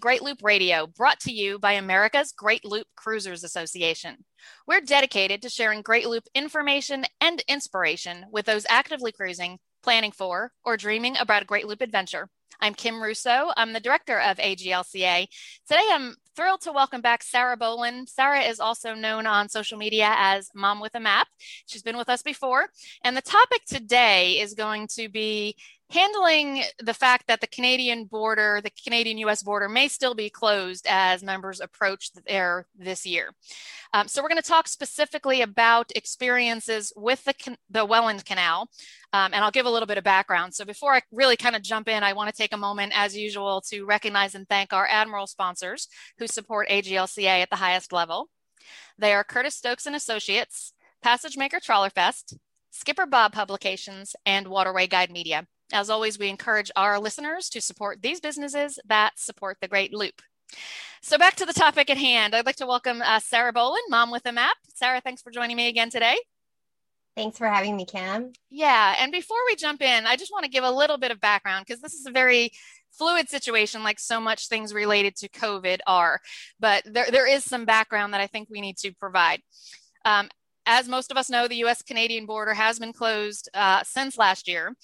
Great Loop Radio, brought to you by America's Great Loop Cruisers Association. We're dedicated to sharing Great Loop information and inspiration with those actively cruising, planning for, or dreaming about a Great Loop adventure. I'm Kim Russo. I'm the director of AGLCA. Today, I'm thrilled to welcome back Sarah Bowlin. Sarah is also known on social media as Mom with a Map. She's been with us before. And the topic today is going to be handling the fact that the Canadian border, the Canadian US border, may still be closed as members approach there this year. Um, so, we're going to talk specifically about experiences with the, the Welland Canal, um, and I'll give a little bit of background. So, before I really kind of jump in, I want to take a moment, as usual, to recognize and thank our Admiral sponsors who support AGLCA at the highest level. They are Curtis Stokes and Associates, PassageMaker Trawlerfest, Skipper Bob Publications, and Waterway Guide Media. As always, we encourage our listeners to support these businesses that support the Great Loop. So, back to the topic at hand, I'd like to welcome uh, Sarah Bowlin, Mom with a Map. Sarah, thanks for joining me again today. Thanks for having me, Kim. Yeah, and before we jump in, I just want to give a little bit of background because this is a very fluid situation, like so much things related to COVID are. But there, there is some background that I think we need to provide. Um, as most of us know, the US Canadian border has been closed uh, since last year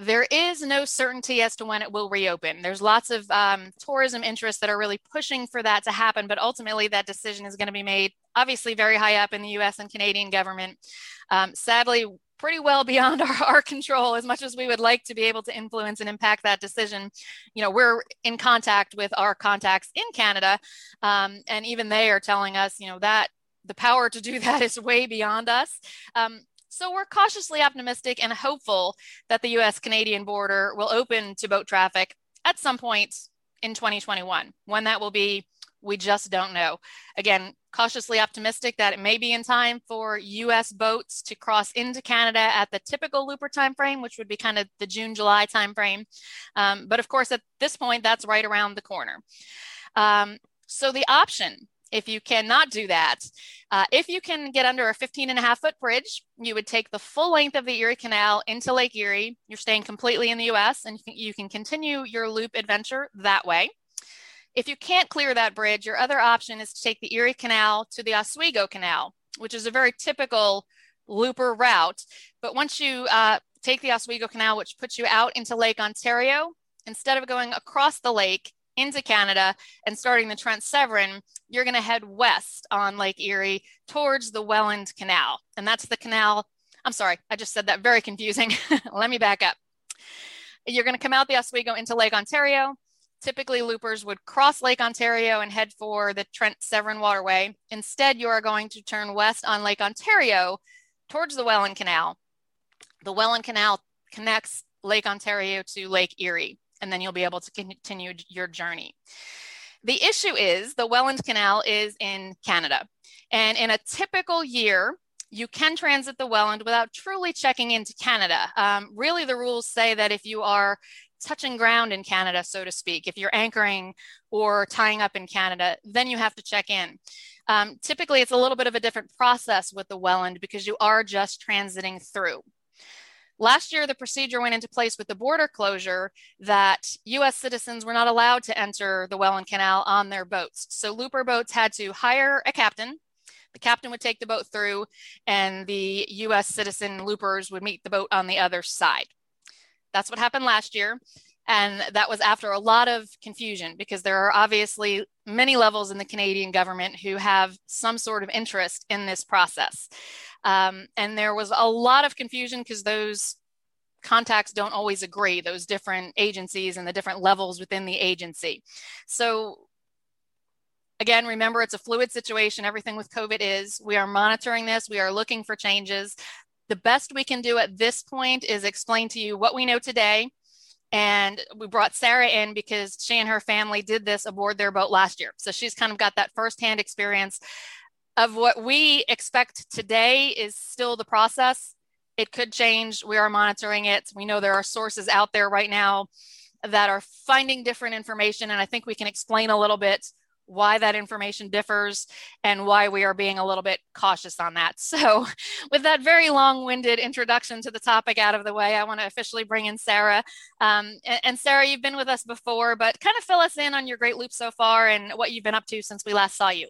there is no certainty as to when it will reopen. There's lots of um, tourism interests that are really pushing for that to happen, but ultimately that decision is going to be made obviously very high up in the US and Canadian government. Um, sadly, pretty well beyond our, our control as much as we would like to be able to influence and impact that decision you know we're in contact with our contacts in canada um, and even they are telling us you know that the power to do that is way beyond us um, so we're cautiously optimistic and hopeful that the US Canadian border will open to boat traffic at some point in 2021. When that will be, we just don't know. Again, cautiously optimistic that it may be in time for US boats to cross into Canada at the typical looper timeframe, which would be kind of the June July timeframe. Um, but of course, at this point, that's right around the corner. Um, so the option if you cannot do that, uh, if you can get under a 15 and a half foot bridge, you would take the full length of the Erie Canal into Lake Erie. You're staying completely in the US and you can, continue your loop adventure that way. If you can't clear that bridge, your other option is to take the Erie Canal to the Oswego Canal, which is a very typical looper route. But once you uh, take the Oswego Canal, which puts you out into Lake Ontario, instead of going across the lake, into Canada and starting the Trent Severn, you're going to head west on Lake Erie towards the Welland Canal. And that's the canal. I'm sorry, I just said that very confusing. Let me back up. You're going to come out the Oswego into Lake Ontario. Typically, loopers would cross Lake Ontario and head for the Trent Severn Waterway. Instead, you are going to turn west on Lake Ontario towards the Welland Canal. The Welland Canal connects Lake Ontario to Lake Erie and then you'll be able to continue your journey. The issue is the Welland Canal is in Canada. And in a typical year, you can transit the Welland without truly checking into Canada. Um, really, the rules say that if you are touching ground in Canada, so to speak, if you're anchoring or tying up in Canada, then you have to check in. Um, typically, it's a little bit of a different process with the Welland because you are just transiting through. Last year, the procedure went into place with the border closure that US citizens were not allowed to enter the Welland Canal on their boats. So looper boats had to hire a captain. The captain would take the boat through, and the US citizen loopers would meet the boat on the other side. That's what happened last year. And that was after a lot of confusion because there are obviously many levels in the Canadian government who have some sort of interest in this process. Um, and there was a lot of confusion because those contacts don't always agree, those different agencies and the different levels within the agency. So again, remember it's a fluid situation. Everything with COVID is. We are monitoring this, we are looking for changes. The best we can do at this point is explain to you what we know today. And we brought Sarah in because she and her family did this aboard their boat last year. So she's kind of got that firsthand experience of what we expect today is still the process. It could change. We are monitoring it. We know there are sources out there right now that are finding different information. And I think we can explain a little bit why that information differs and why we are being a little bit cautious on that. So, with that very long winded introduction to the topic out of the way, I want to officially bring in Sarah. Um, and, and, Sarah, you've been with us before, but kind of fill us in on your great loop so far and what you've been up to since we last saw you.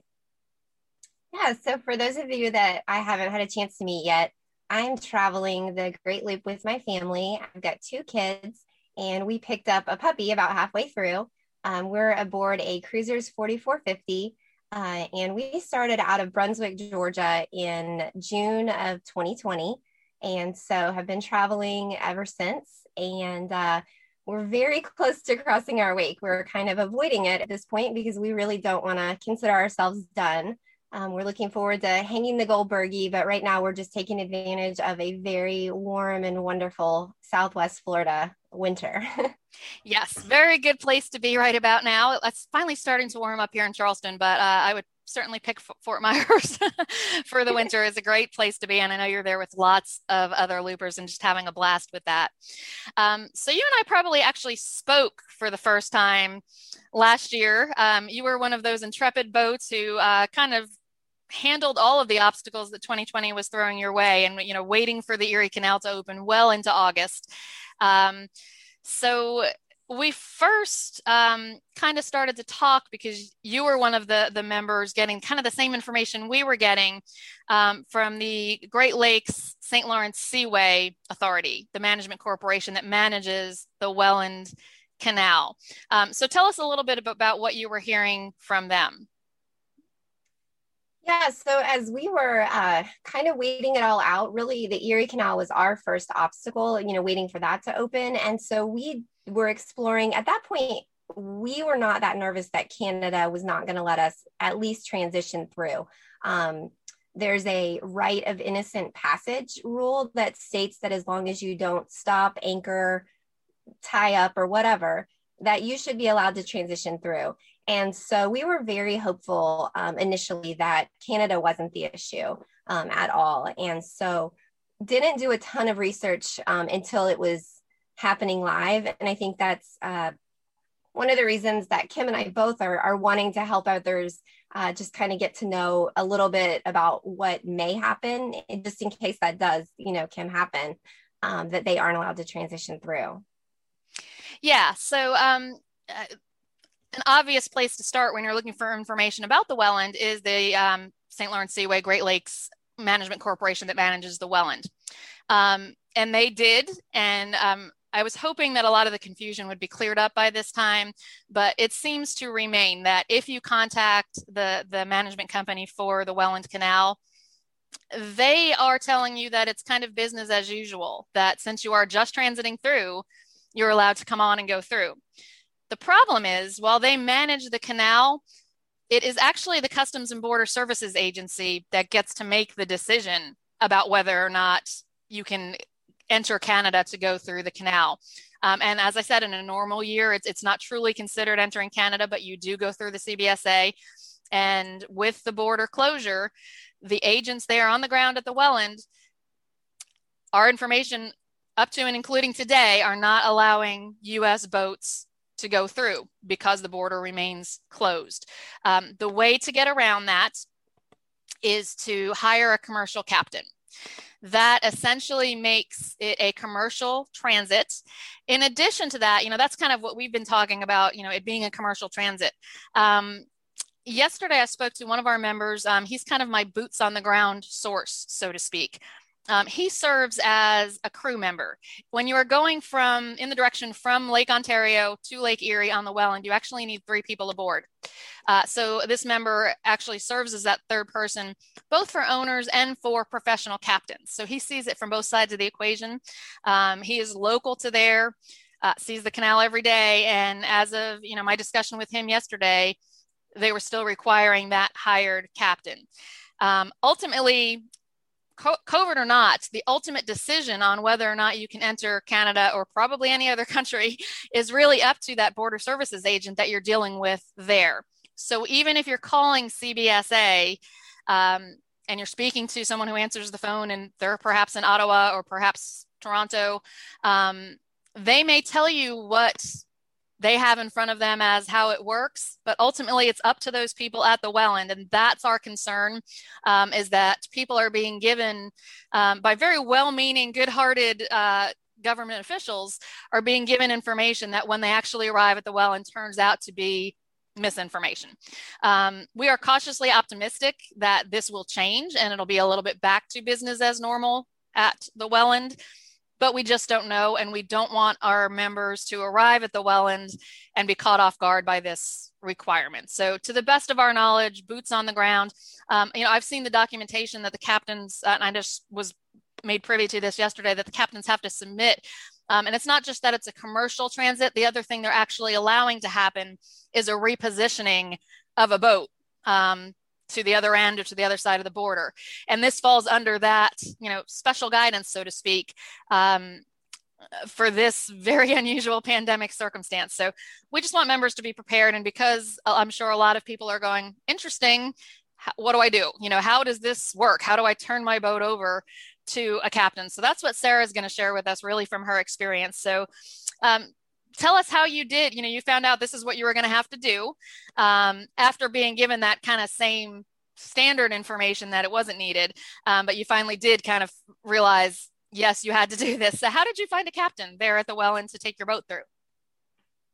Yeah, so for those of you that I haven't had a chance to meet yet, I'm traveling the Great Loop with my family. I've got two kids, and we picked up a puppy about halfway through. Um, we're aboard a Cruisers 4450, uh, and we started out of Brunswick, Georgia in June of 2020. And so have been traveling ever since. And uh, we're very close to crossing our wake. We're kind of avoiding it at this point because we really don't want to consider ourselves done. Um, we're looking forward to hanging the gold burgee, but right now we're just taking advantage of a very warm and wonderful Southwest Florida winter. yes, very good place to be right about now. It's finally starting to warm up here in Charleston, but uh, I would certainly pick Fort Myers for the winter. It's a great place to be, and I know you're there with lots of other loopers and just having a blast with that. Um, so you and I probably actually spoke for the first time last year. Um, you were one of those intrepid boats who uh, kind of handled all of the obstacles that 2020 was throwing your way and you know waiting for the erie canal to open well into august. Um, so we first um, kind of started to talk because you were one of the the members getting kind of the same information we were getting um, from the great lakes st lawrence seaway authority the management corporation that manages the welland canal. Um, so tell us a little bit about what you were hearing from them yeah, so as we were uh, kind of waiting it all out, really the Erie Canal was our first obstacle, you know, waiting for that to open. And so we were exploring at that point, we were not that nervous that Canada was not going to let us at least transition through. Um, there's a right of innocent passage rule that states that as long as you don't stop, anchor, tie up, or whatever, that you should be allowed to transition through. And so we were very hopeful um, initially that Canada wasn't the issue um, at all. And so didn't do a ton of research um, until it was happening live. And I think that's uh, one of the reasons that Kim and I both are, are wanting to help others uh, just kind of get to know a little bit about what may happen, just in case that does, you know, Kim happen, um, that they aren't allowed to transition through. Yeah. So, um, uh, an obvious place to start when you're looking for information about the Welland is the um, St. Lawrence Seaway Great Lakes Management Corporation that manages the Welland. Um, and they did. And um, I was hoping that a lot of the confusion would be cleared up by this time, but it seems to remain that if you contact the, the management company for the Welland Canal, they are telling you that it's kind of business as usual, that since you are just transiting through, you're allowed to come on and go through. The problem is, while they manage the canal, it is actually the Customs and Border Services Agency that gets to make the decision about whether or not you can enter Canada to go through the canal. Um, and as I said, in a normal year, it's, it's not truly considered entering Canada, but you do go through the CBSA. And with the border closure, the agents there on the ground at the Welland, our information up to and including today, are not allowing US boats to go through because the border remains closed. Um, the way to get around that is to hire a commercial captain. That essentially makes it a commercial transit. In addition to that, you know, that's kind of what we've been talking about, you know, it being a commercial transit. Um, yesterday, I spoke to one of our members. Um, he's kind of my boots on the ground source, so to speak. Um, he serves as a crew member. When you are going from in the direction from Lake Ontario to Lake Erie on the Welland, you actually need three people aboard. Uh, so this member actually serves as that third person, both for owners and for professional captains. So he sees it from both sides of the equation. Um, he is local to there, uh, sees the canal every day, and as of you know my discussion with him yesterday, they were still requiring that hired captain. Um, ultimately, COVID or not, the ultimate decision on whether or not you can enter Canada or probably any other country is really up to that border services agent that you're dealing with there. So even if you're calling CBSA um, and you're speaking to someone who answers the phone and they're perhaps in Ottawa or perhaps Toronto, um, they may tell you what they have in front of them as how it works but ultimately it's up to those people at the Welland and that's our concern um, is that people are being given um, by very well-meaning good-hearted uh, government officials are being given information that when they actually arrive at the Welland turns out to be misinformation. Um, we are cautiously optimistic that this will change and it'll be a little bit back to business as normal at the Welland, but we just don't know. And we don't want our members to arrive at the Welland and be caught off guard by this requirement. So, to the best of our knowledge, boots on the ground. Um, you know, I've seen the documentation that the captains, uh, and I just was made privy to this yesterday, that the captains have to submit um, and it's not just that it's a commercial transit. The other thing they're actually allowing to happen is a repositioning of a boat um, to the other end or to the other side of the border. And this falls under that, you know, special guidance, so to speak, um, for this very unusual pandemic circumstance. So we just want members to be prepared. And because uh, I'm sure a lot of people are going, interesting, what do I do? You know, how does this work? How do I turn my boat over to a captain. So that's what Sarah is going to share with us, really from her experience. So, um, tell us how you did. You know, you found out this is what you were going to have to do um, after being given that kind of same standard information that it wasn't needed, um, but you finally did kind of realize, yes, you had to do this. So, how did you find a captain there at the Welland to take your boat through?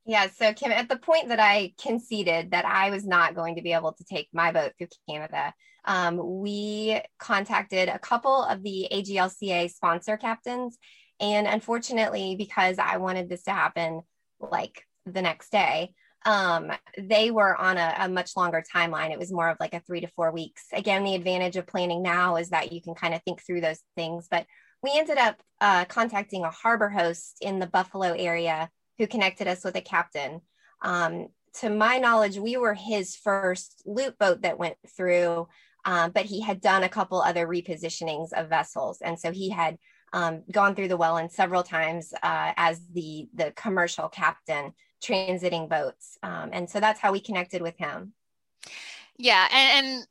Yeah, so Kim, at the point that I conceded that I was not going to be able to take my boat through Canada, um, we contacted a couple of the AGLCA sponsor captains. And unfortunately, because I wanted this to happen like the next day, um, they were on a, a, much longer timeline. It was more of like a three to four weeks. Again, the advantage of planning now is that you can kind of think through those things. But we ended up uh, contacting a harbor host in the Buffalo area who connected us with a captain. Um, to my knowledge, we were his first loop boat that went through, um, but he had done a couple other repositionings of vessels. And so he had um, gone through the Welland several times uh, as the, the commercial captain transiting boats. Um, and so that's how we connected with him. Yeah. And, and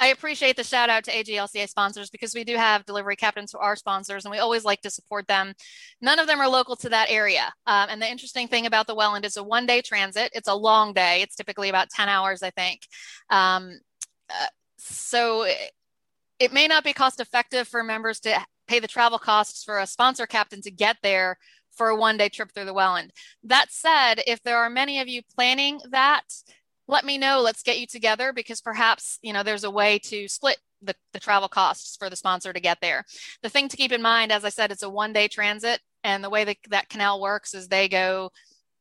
I appreciate the shout out to AGLCA sponsors because we do have delivery captains who are sponsors and we always like to support them. None of them are local to that area. Um, and the interesting thing about the Welland is a one day transit. It's a long day. It's typically about 10 hours, I think. Um, uh, so it, it may not be cost effective for members to pay the travel costs for a sponsor captain to get there for a one day trip through the Welland. That said, if there are many of you planning that, let me know let's get you together because perhaps you know there's a way to split the, the travel costs for the sponsor to get there the thing to keep in mind as i said it's a one day transit and the way that, that canal works is they go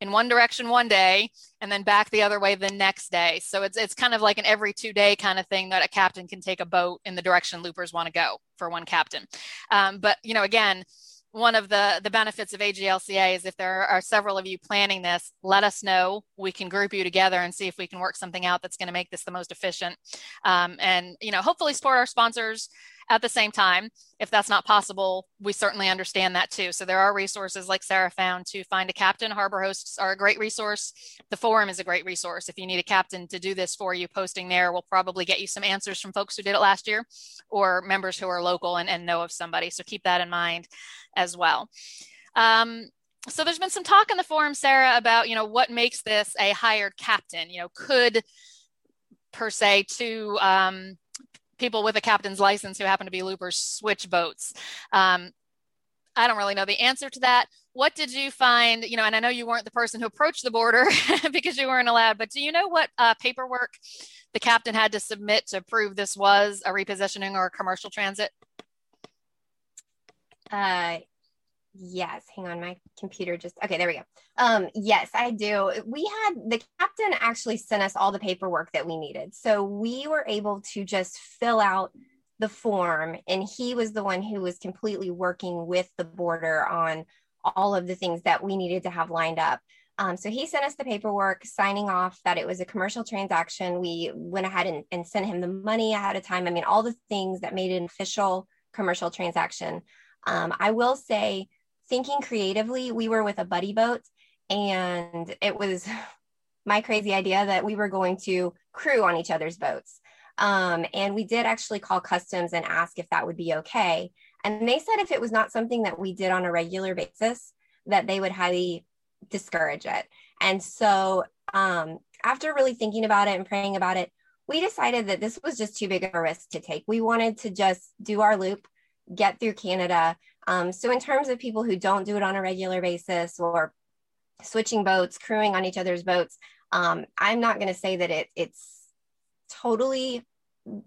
in one direction one day and then back the other way the next day. So it's it's kind of like an every two day kind of thing that a captain can take a boat in the direction loopers want to go for one captain. Um, but you know again one of the the benefits of AGLCA is if there are several of you planning this, let us know. We can group you together and see if we can work something out that's going to make this the most efficient, um, and you know, hopefully support our sponsors at the same time. If that's not possible, we certainly understand that too. So there are resources like Sarah found to find a captain. Harbor hosts are a great resource. The forum is a great resource. If you need a captain to do this for you, posting there will probably get you some answers from folks who did it last year or members who are local and, and know of somebody. So keep that in mind as well. Um, so there's been some talk in the forum, Sarah, about you know what makes this a hired captain. You know, could per se to um, people with a captain's license who happen to be loopers switch boats. Um, I don't really know the answer to that. What did you find? You know, and I know you weren't the person who approached the border because you weren't allowed, but do you know what uh, paperwork the captain had to submit to prove this was a repositioning or a commercial transit? Uh, Yes, hang on, my computer just okay. There we go. Um, yes, I do. We had the captain actually sent us all the paperwork that we needed, so we were able to just fill out the form, and he was the one who was completely working with the border on all of the things that we needed to have lined up. Um, so he sent us the paperwork signing off that it was a commercial transaction. We went ahead and, and sent him the money ahead of time. I mean, all the things that made it an official commercial transaction. Um, I will say thinking creatively, we were with a buddy boat and it was my crazy idea that we were going to crew on each other's boats. Um, and we did actually call customs and ask if that would be okay. And they said if it was not something that we did on a regular basis, that they would highly discourage it. And so um, after really thinking about it and praying about it, we decided that this was just too big of a risk to take. We wanted to just do our loop, get through Canada. Um, so, in terms of people who don't do it on a regular basis or switching boats, crewing on each other's boats, um, I'm not going to say that it, it's totally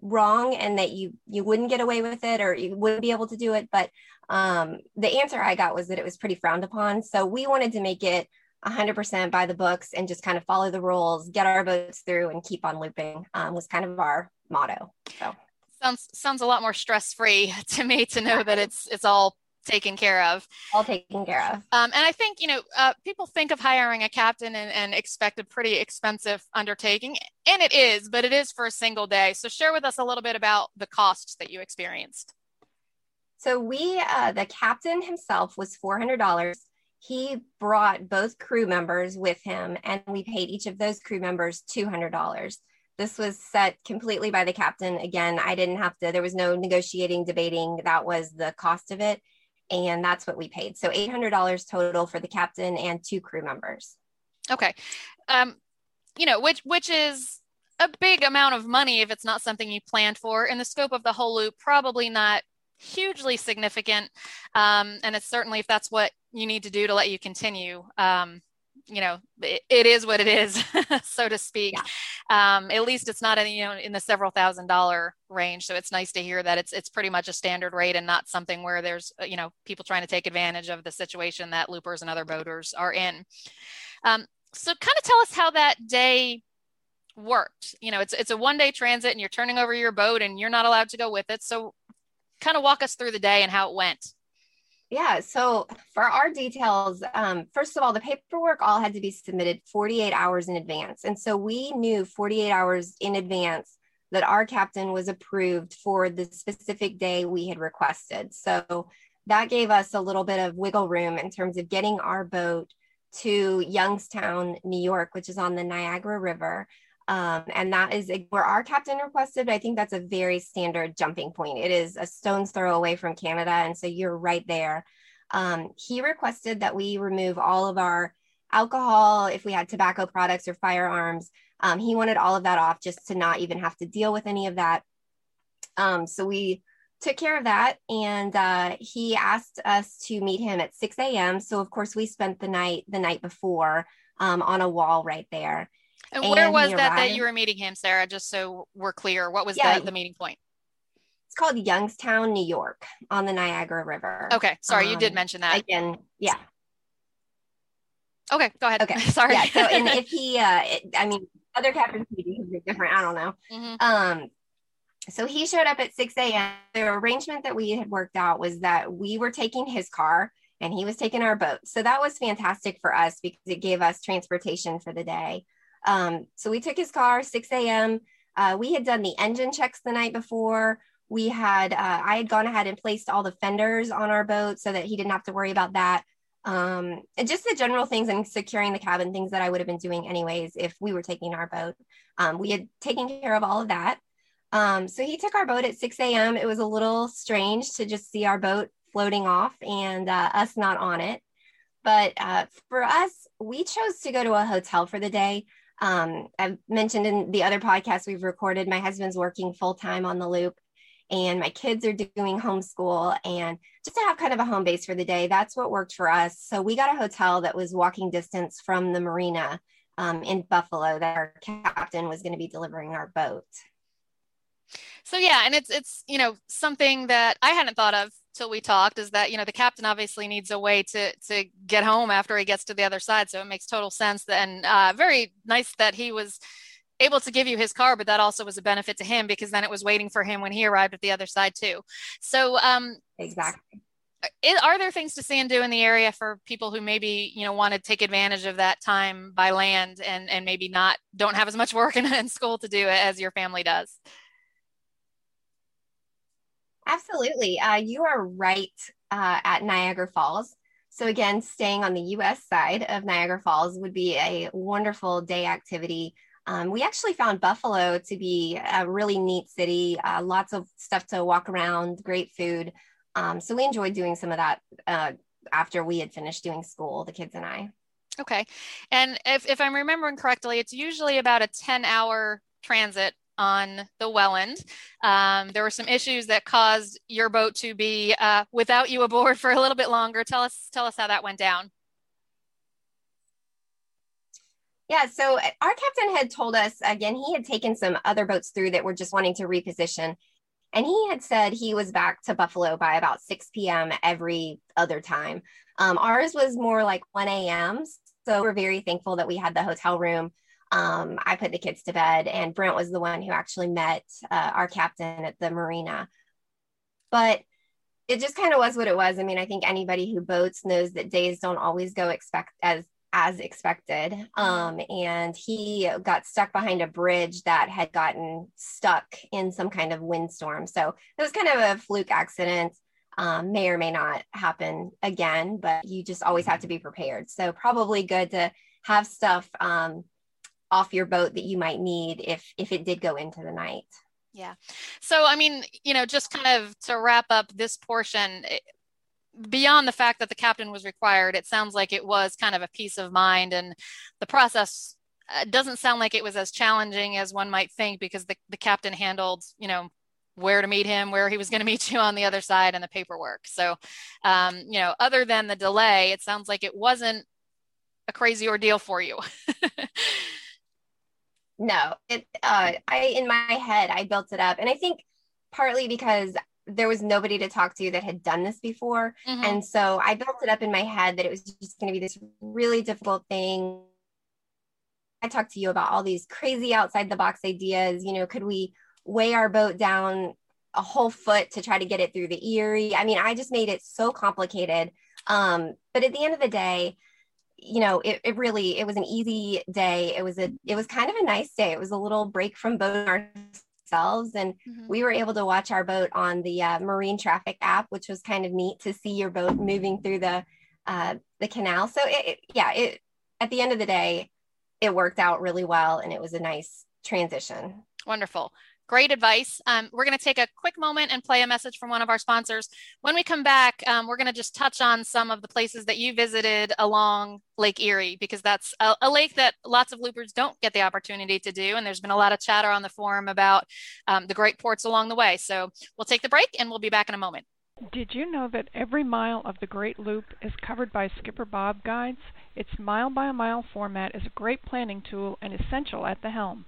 wrong and that you you wouldn't get away with it or you wouldn't be able to do it but um, the answer i got was that it was pretty frowned upon. So we wanted to make it 100% by the books and just kind of follow the rules get our boats through and keep on looping um, was kind of our motto so. Sounds sounds a lot more stress free to me to know that it's it's all taken care of. All taken care of. Um, and I think, you know, uh, people think of hiring a captain and, and, expect a pretty expensive undertaking, and it is, but it is for a single day. So share with us a little bit about the costs that you experienced. So we, uh, the captain himself was $400. He brought both crew members with him, and we paid each of those crew members $200 this was set completely by the captain again i didn't have to there was no negotiating debating that was the cost of it and that's what we paid. So $800 total for the captain and two crew members. Okay. Um, you know, which which is a big amount of money if it's not something you planned for. In the scope of the whole loop, probably not hugely significant. Um, and it's certainly if that's what you need to do to let you continue. Um, you know it, it is what it is so to speak. Yeah. um, at least it's not in you know in the several thousand dollar range so it's nice to hear that it's it's pretty much a standard rate and not something where there's uh, you know people trying to take advantage of the situation that loopers and other boaters are in. Um, so kind of tell us how that day worked. You know it's it's a one day transit and you're turning over your boat and you're not allowed to go with it. So kind of walk us through the day and how it went yeah. So for our details, um, first of all, the paperwork all had to be submitted 48 hours in advance. And so we knew 48 hours in advance that our captain was approved for the specific day we had requested. So that gave us a little bit of wiggle room in terms of getting our boat to Youngstown, New York, which is on the Niagara River. Um, and that is where our captain requested. I think that's a very standard jumping point. It is a stone's throw away from Canada. And so you're right there. Um, he requested that we remove all of our alcohol, if we had tobacco products or firearms. Um, he wanted all of that off just to not even have to deal with any of that. Um, so we took care of that. And uh, he asked us to meet him at 6 a.m. So, of course, we spent the night the night before um, on a wall right there. And, and where was that arrived. that you were meeting him, Sarah? Just so we're clear, what was yeah, the, the meeting point? It's called Youngstown, New York, on the Niagara River. Okay, sorry, um, you did um, mention that again. Yeah. Okay, go ahead. Okay, sorry. Yeah. So, and if he, uh, it, I mean, other captains be different. I don't know. Mm-hmm. Um, so he showed up at 6 a.m. The arrangement that we had worked out was that we were taking his car and he was taking our boat. So that was fantastic for us because it gave us transportation for the day. Um, so we took his car 6 a.m. Uh, we had done the engine checks the night before. We had, uh, I had gone ahead and placed all the fenders on our boat so that he didn't have to worry about that. Um, and just the general things and securing the cabin, things that I would have been doing anyways if we were taking our boat. Um, we had taken care of all of that. Um, so he took our boat at 6 a.m. It was a little strange to just see our boat floating off and uh, us not on it. But uh, for us, we chose to go to a hotel for the day. Um, I've mentioned in the other podcast we've recorded, my husband's working full time on the loop and my kids are doing homeschool and just to have kind of a home base for the day that's what worked for us. So we got a hotel that was walking distance from the marina um, in buffalo that our captain was going to be delivering our boat. So yeah and it's it's you know something that i hadn't thought of till we talked is that you know the captain obviously needs a way to to get home after he gets to the other side. So it makes total sense and uh, very nice that he was able to give you his car but that also was a benefit to him because then it was waiting for him when he arrived at the other side too. So um exactly. are there things to see and do in the area for people who maybe you know want to take advantage of that time by land and and maybe not don't have as much work in, in school to do as your family does Absolutely. Uh, you are right uh, at Niagara Falls. So, again, staying on the US side of Niagara Falls would be a wonderful day activity. Um, we actually found Buffalo to be a really neat city, uh, lots of stuff to walk around, great food. Um, so, we enjoyed doing some of that uh, after we had finished doing school, the kids and I. Okay. And if, if I'm remembering correctly, it's usually about a 10 hour transit on the Welland. Um, there were some issues that caused your boat to be uh, without you aboard for a little bit longer. Tell us, tell us how that went down. Yeah, so uh, our captain had told us again, he had taken some other boats through that were just wanting to reposition. And he had said he was back to Buffalo by about 6 p.m. every other time. Um, ours was more like 1 a.m. So we're very thankful that we had the hotel room. Um, I put the kids to bed, and Brent was the one who actually met uh, our captain at the marina. But it just kind of was what it was. I mean, I think anybody who boats knows that days don't always go expect as as expected. Um, and he got stuck behind a bridge that had gotten stuck in some kind of windstorm. So it was kind of a fluke accident. Um, may or may not happen again, but you just always have to be prepared. So probably good to have stuff um, off your boat that you might need if if it did go into the night. Yeah. So I mean, you know, just kind of to wrap up this portion, beyond the fact that the captain was required, it sounds like it was kind of a peace of mind, and the process uh, doesn't sound like it was as challenging as one might think because the, the captain handled, you know, where to meet him, where he was going to meet you on the other side, and the paperwork. So, um, you know, other than the delay, it sounds like it wasn't a crazy ordeal for you. no, it. Uh, I in my head, I built it up, and I think partly because there was nobody to talk to that had done this before. Mm-hmm. And so I built it up in my head that it was just going to be this really difficult thing. I talked to you about all these crazy outside the box ideas. You know, could we weigh our boat down a whole foot to try to get it through the Erie? I mean, I just made it so complicated. Um, but at the end of the day, you know, it, it really it was an easy day. It was a it was kind of a nice day. It was a little break from boat ourselves. And mm-hmm. we were able to watch our boat on the uh, marine traffic app, which was kind of neat to see your boat moving through the uh, the canal. So it, it, yeah, it at the end of the day, it worked out really well, and it was a nice transition. Wonderful. Great advice. Um, we're going to take a quick moment and play a message from one of our sponsors. When we come back, um, we're going to just touch on some of the places that you visited along Lake Erie, because that's a, a, lake that lots of loopers don't get the opportunity to do. And there's been a lot of chatter on the forum about um, the great ports along the way. So we'll take the break and we'll be back in a moment. Did you know that every mile of the Great Loop is covered by Skipper Bob guides? Its mile by mile format is a great planning tool and essential at the helm.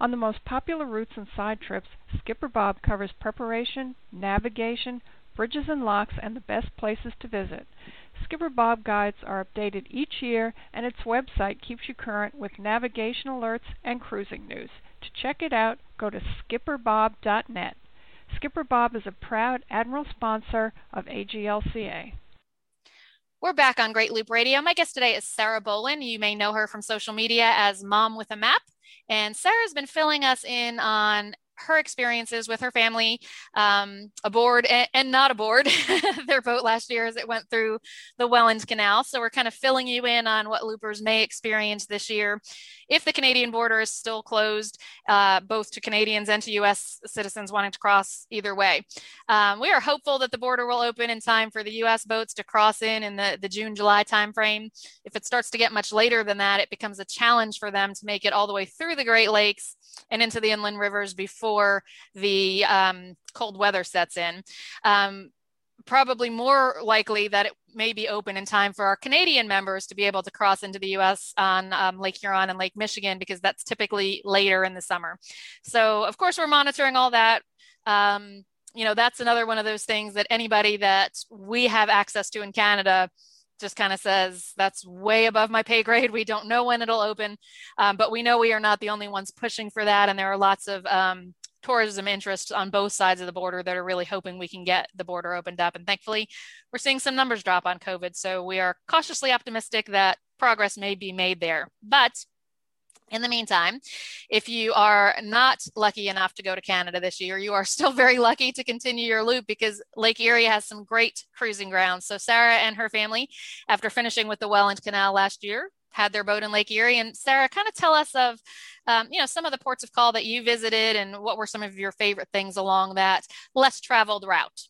On the most popular routes and side trips, Skipper Bob covers preparation, navigation, bridges and locks, and the best places to visit. Skipper Bob guides are updated each year, and its website keeps you current with navigation alerts and cruising news. To check it out, go to skipperbob.net. Skipper Bob is a proud Admiral sponsor of AGLCA. We're back on Great Loop Radio. My guest today is Sarah Bowlin. You may know her from social media as Mom with a Map. And Sarah's been filling us in on her experiences with her family um, aboard and, and, not aboard their boat last year as it went through the Welland Canal. So we're kind of filling you in on what loopers may experience this year if the Canadian border is still closed, uh, both to Canadians and to U.S. citizens wanting to cross either way. Um, we are hopeful that the border will open in time for the U.S. boats to cross in in the, the June July timeframe. If it starts to get much later than that, it becomes a challenge for them to make it all the way through the Great Lakes and into the inland rivers before the um, cold weather sets in. Um, probably more likely that it may be open in time for our Canadian members to be able to cross into the US on um, Lake Huron and Lake Michigan because that's typically later in the summer. So, of course, we're monitoring all that. Um, you know, that's another one of those things that anybody that we have access to in Canada just kind of says that's way above my pay grade. We don't know when it'll open, um, but we know we are not the only ones pushing for that. And there are lots of um, tourism interests on both sides of the border that are really hoping we can get the border opened up. And thankfully, we're seeing some numbers drop on COVID. So we are cautiously optimistic that progress may be made there. But in the meantime, if you are not lucky enough to go to Canada this year, you are still very lucky to continue your loop because Lake Erie has some great cruising grounds. So Sarah and her family, after finishing with the Welland Canal last year, had their boat in Lake Erie. And Sarah, kind of tell us of, um, you know, some of the ports of call that you visited and what were some of your favorite things along that less traveled route.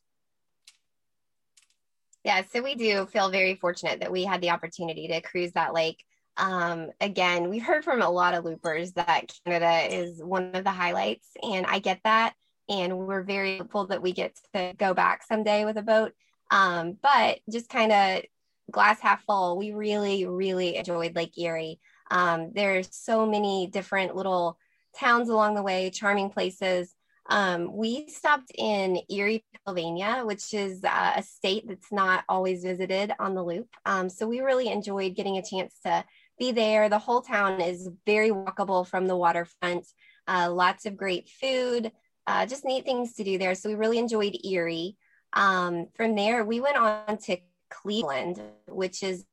Yeah, so we do feel very fortunate that we had the opportunity to cruise that lake Um, again, we've heard from a lot of loopers that Canada is one of the highlights, and I get that. And we're very hopeful that we get to go back someday with a boat. Um, but just kind of glass half full, we really, really enjoyed Lake Erie. Um, there's so many different little towns along the way, charming places. Um, we stopped in Erie, Pennsylvania, which is uh, a state that's not always visited on the loop. Um, so we really enjoyed getting a chance to be there. The whole town is very walkable from the waterfront, uh, lots of great food, uh, just neat things to do there. So we really enjoyed Erie. Um, from there, we went on to Cleveland, which is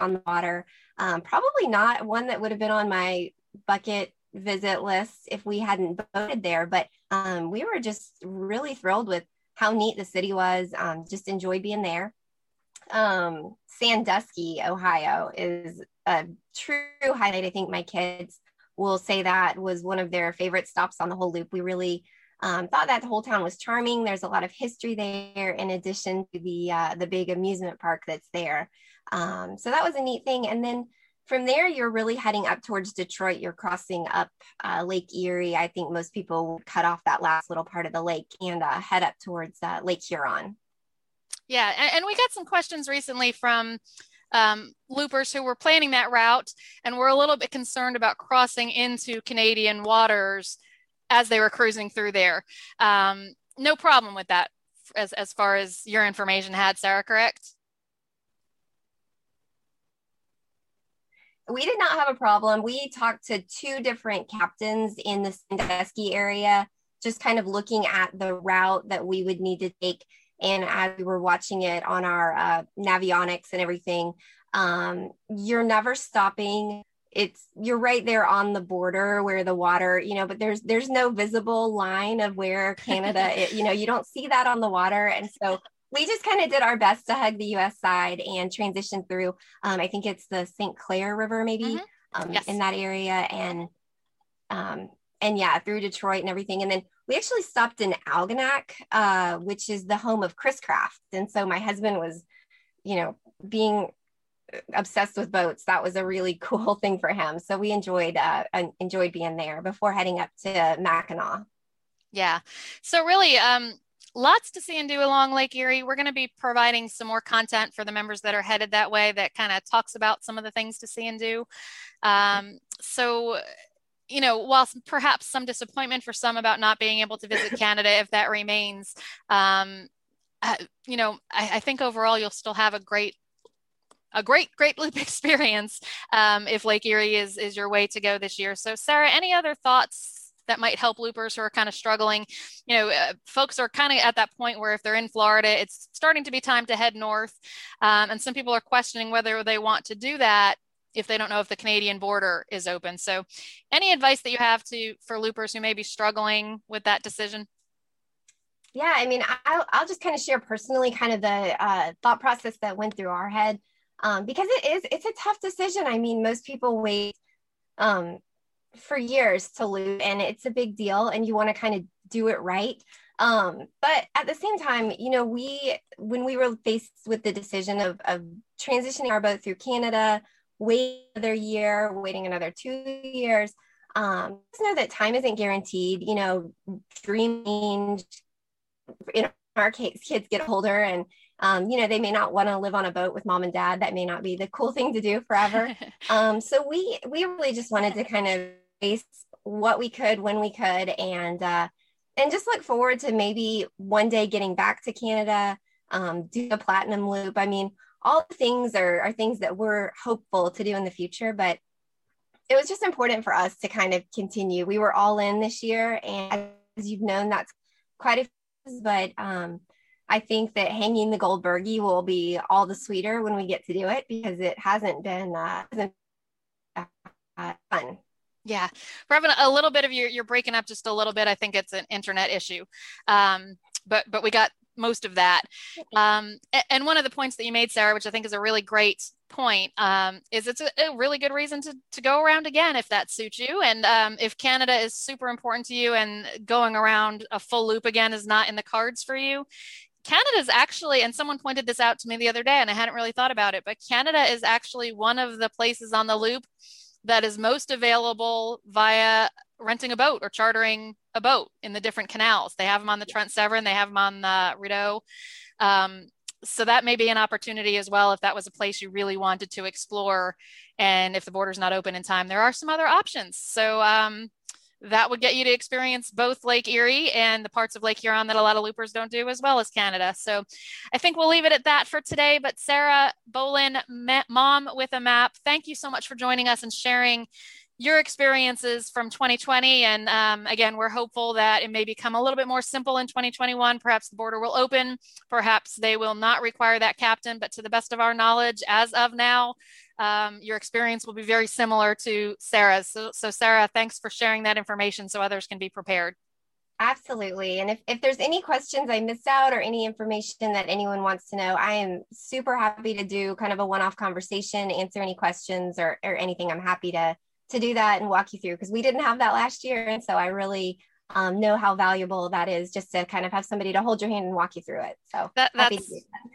on the water. Um, probably not one that would have been on my bucket visit list if we hadn't boated there, but um, we were just really thrilled with how neat the city was. Um, just enjoyed being there. Um, Sandusky, Ohio is a true highlight. I think my kids will say that was one of their favorite stops on the whole loop. We really um, thought that the whole town was charming. There's a lot of history there, in addition to the uh, the big amusement park that's there. Um, so that was a neat thing. And then from there, you're really heading up towards Detroit. You're crossing up uh, Lake Erie. I think most people cut off that last little part of the lake and uh, head up towards uh, Lake Huron. Yeah, and, and, we got some questions recently from um, loopers who were planning that route and were a little bit concerned about crossing into Canadian waters as they were cruising through there. Um, no problem with that as, as far as your information had, Sarah, correct? We did not have a problem. We talked to two different captains in the Sandusky area, just kind of looking at the route that we would need to take. And as we were watching it on our uh, Navionics and everything, um, you're never stopping it's you're right there on the border where the water you know but there's there's no visible line of where canada it, you know you don't see that on the water and so we just kind of did our best to hug the us side and transition through um, i think it's the st clair river maybe mm-hmm. um, yes. in that area and um, and yeah through detroit and everything and then we actually stopped in algonac uh, which is the home of chris craft and so my husband was you know being obsessed with boats. That was a really cool thing for him. So we enjoyed uh, enjoyed being there before heading up to Mackinac. Yeah. So really, um, lots to see and do along Lake Erie. We're going to be providing some more content for the members that are headed that way that kind of talks about some of the things to see and do. Um, so you know, while perhaps some disappointment for some about not being able to visit Canada, if that remains, um, uh, you know, I, I, think overall you'll still have a great a great, great loop experience um, if Lake Erie is, is your way to go this year. So, Sarah, any other thoughts that might help loopers who are kind of struggling? You know, uh, folks are kind of at that point where if they're in Florida, it's starting to be time to head north. Um, and some people are questioning whether they want to do that if they don't know if the Canadian border is open. So, any advice that you have to for loopers who may be struggling with that decision? Yeah, I mean, I'll, I'll just kind of share personally kind of the uh, thought process that went through our head um, because it is it's a tough decision. I mean most people wait um, for years to loop and it's a big deal and you want to kind of do it right. Um, but at the same time you know we when we were faced with the decision of, of transitioning our boat through canada wait another year waiting another two years um, just know that time isn't guaranteed you know dreaming in our case kids get older and um, you know, they may not want to live on a boat with mom and dad. That may not be the cool thing to do forever. um, so we we really just wanted to kind of face what we could when we could, and uh, and just look forward to maybe one day getting back to Canada, um, do a platinum loop. I mean, all the things are are things that we're hopeful to do in the future, but it was just important for us to kind of continue. We were all in this year, and as you've known, that's quite a but um, I think that hanging the gold burgee will be all the sweeter when we get to do it because it hasn't been uh, uh, fun. Yeah, we're having a little bit of your you're breaking up just a little bit. I think it's an internet issue, um, but but we got most of that. Um, and one of the points that you made, Sarah, which I think is a really great point, um, is it's a, a, really good reason to, to go around again if that suits you. And um, if Canada is super important to you and going around a full loop again is not in the cards for you, Canada is actually, and someone pointed this out to me the other day, and I hadn't really thought about it, but Canada is actually one of the places on the loop that is most available via renting a boat or chartering a boat in the different canals. They have them on the Trent Severn, they have them on the Rideau. Um, so that may be an opportunity as well if that was a place you really wanted to explore and if the border's not open in time there are some other options so um, that would get you to experience both Lake Erie and the parts of Lake Huron that a lot of loopers don't do, as well as Canada. So I think we'll leave it at that for today. But Sarah Bowlin, mom with a map, thank you so much for joining us and sharing your experiences from 2020. And um, again, we're hopeful that it may become a little bit more simple in 2021. Perhaps the border will open. Perhaps they will not require that captain. But to the best of our knowledge, as of now, um, your experience will be very similar to Sarah's. So, so, Sarah, thanks for sharing that information so others can be prepared. Absolutely. And if, if there's any questions I missed out or any information that anyone wants to know, I am super happy to do kind of a one off conversation, answer any questions or, or anything. I'm happy to, to do that and walk you through because we didn't have that last year. And so I really um, know how valuable that is just to kind of have somebody to hold your hand and walk you through it. So that, that's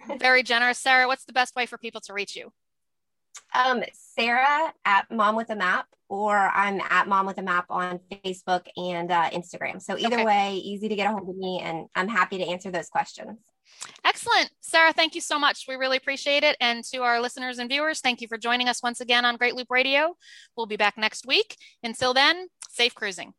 that. very generous. Sarah, what's the best way for people to reach you? Um, Sarah at Mom with a Map, or I'm at Mom with a Map on Facebook and uh, Instagram. So either okay. way, easy to get a hold of me, and I'm happy to answer those questions. Excellent. Sarah, thank you so much. We really appreciate it. And to our listeners and viewers, thank you for joining us once again on Great Loop Radio. We'll be back next week. Until then, safe cruising.